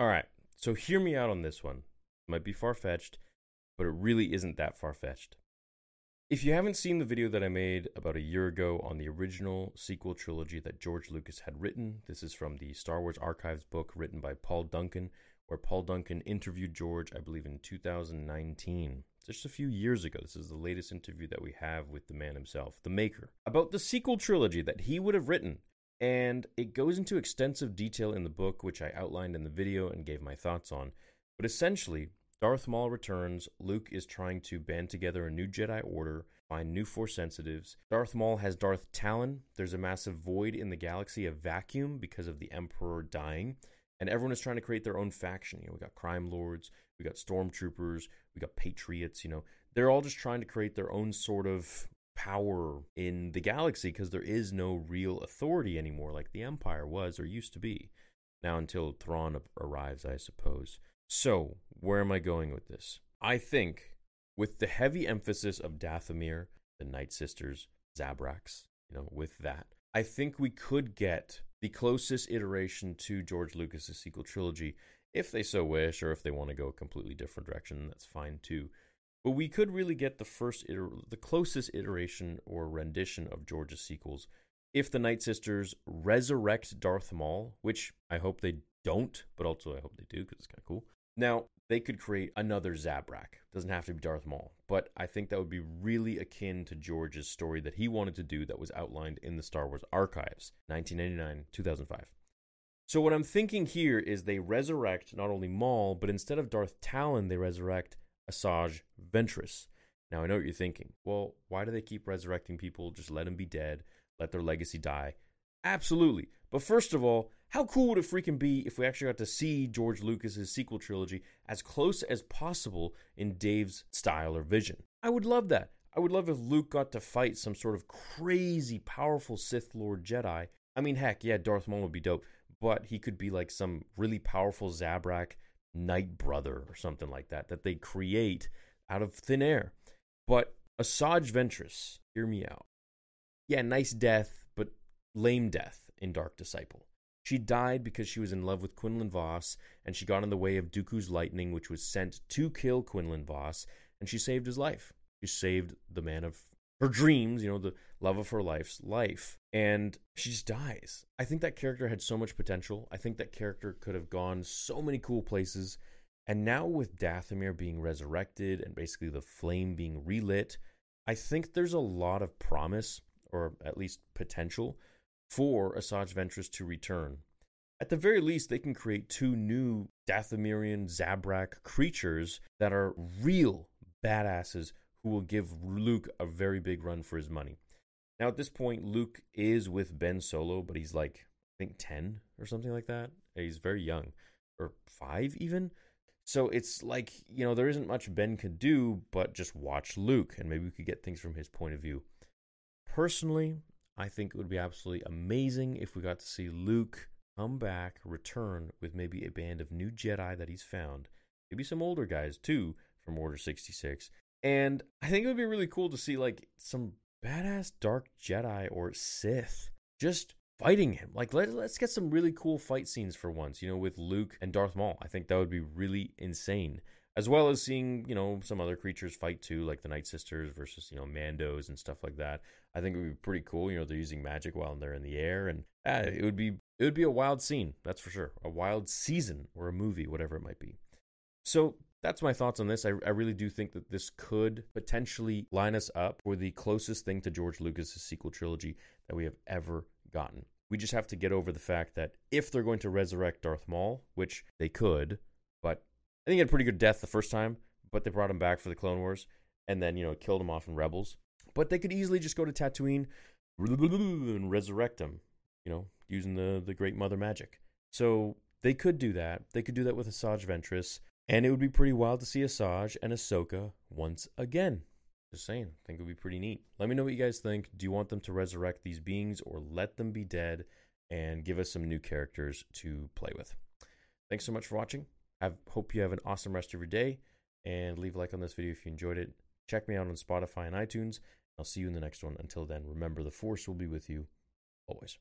All right, so hear me out on this one. It might be far fetched, but it really isn't that far fetched. If you haven't seen the video that I made about a year ago on the original sequel trilogy that George Lucas had written, this is from the Star Wars Archives book written by Paul Duncan, where Paul Duncan interviewed George, I believe, in 2019. Just a few years ago. This is the latest interview that we have with the man himself, the maker, about the sequel trilogy that he would have written. And it goes into extensive detail in the book, which I outlined in the video and gave my thoughts on. But essentially, Darth Maul returns. Luke is trying to band together a new Jedi Order, find new Force sensitives. Darth Maul has Darth Talon. There's a massive void in the galaxy, a vacuum because of the Emperor dying. And everyone is trying to create their own faction. You know, we got crime lords, we got stormtroopers, we got patriots. You know, they're all just trying to create their own sort of power in the galaxy because there is no real authority anymore, like the Empire was or used to be. Now, until Thrawn arrives, I suppose. So, where am I going with this? I think with the heavy emphasis of Dathomir, the Night Sisters, Zabraks, you know, with that, I think we could get the closest iteration to George Lucas's sequel trilogy if they so wish, or if they want to go a completely different direction, that's fine too. But we could really get the first, iter- the closest iteration or rendition of George's sequels if the Night Sisters resurrect Darth Maul, which I hope they don't, but also I hope they do because it's kind of cool. Now, they could create another Zabrak. Doesn't have to be Darth Maul, but I think that would be really akin to George's story that he wanted to do that was outlined in the Star Wars archives, 1999, 2005. So what I'm thinking here is they resurrect not only Maul, but instead of Darth Talon, they resurrect Asajj Ventress. Now I know what you're thinking. Well, why do they keep resurrecting people? Just let them be dead, let their legacy die. Absolutely. But first of all, how cool would it freaking be if we actually got to see George Lucas's sequel trilogy as close as possible in Dave's style or vision? I would love that. I would love if Luke got to fight some sort of crazy powerful Sith Lord Jedi. I mean, heck, yeah, Darth Maul would be dope, but he could be like some really powerful Zabrak Night Brother or something like that that they create out of thin air. But Asajj Ventress, hear me out. Yeah, nice death, but lame death in Dark Disciple. She died because she was in love with Quinlan Vos, and she got in the way of Dooku's lightning, which was sent to kill Quinlan Vos, and she saved his life. She saved the man of her dreams, you know, the love of her life's life. And she just dies. I think that character had so much potential. I think that character could have gone so many cool places. And now with Dathomir being resurrected and basically the flame being relit, I think there's a lot of promise, or at least potential, for Asajj Ventress to return. At the very least, they can create two new Dathomirian Zabrak creatures that are real badasses who will give Luke a very big run for his money. Now, at this point, Luke is with Ben Solo, but he's like, I think 10 or something like that. He's very young, or five even. So it's like, you know, there isn't much Ben could do but just watch Luke, and maybe we could get things from his point of view. Personally, I think it would be absolutely amazing if we got to see Luke come back, return with maybe a band of new Jedi that he's found, maybe some older guys too from Order 66. And I think it would be really cool to see like some badass dark Jedi or Sith just fighting him. Like let, let's get some really cool fight scenes for once, you know, with Luke and Darth Maul. I think that would be really insane as well as seeing you know some other creatures fight too, like the Night Sisters versus you know Mandos and stuff like that. I think it would be pretty cool. You know, they're using magic while they're in the air, and uh, it would be it would be a wild scene, that's for sure. A wild season or a movie, whatever it might be. So that's my thoughts on this. I, I really do think that this could potentially line us up for the closest thing to George Lucas's sequel trilogy that we have ever gotten. We just have to get over the fact that if they're going to resurrect Darth Maul, which they could, but I think he had a pretty good death the first time, but they brought him back for the Clone Wars and then, you know, killed him off in Rebels. But they could easily just go to Tatooine and resurrect him, you know, using the, the Great Mother magic. So they could do that. They could do that with Asajj Ventress. And it would be pretty wild to see Asajj and Ahsoka once again. Just saying, I think it would be pretty neat. Let me know what you guys think. Do you want them to resurrect these beings or let them be dead and give us some new characters to play with? Thanks so much for watching. I hope you have an awesome rest of your day and leave a like on this video if you enjoyed it. Check me out on Spotify and iTunes. I'll see you in the next one. Until then, remember the force will be with you always.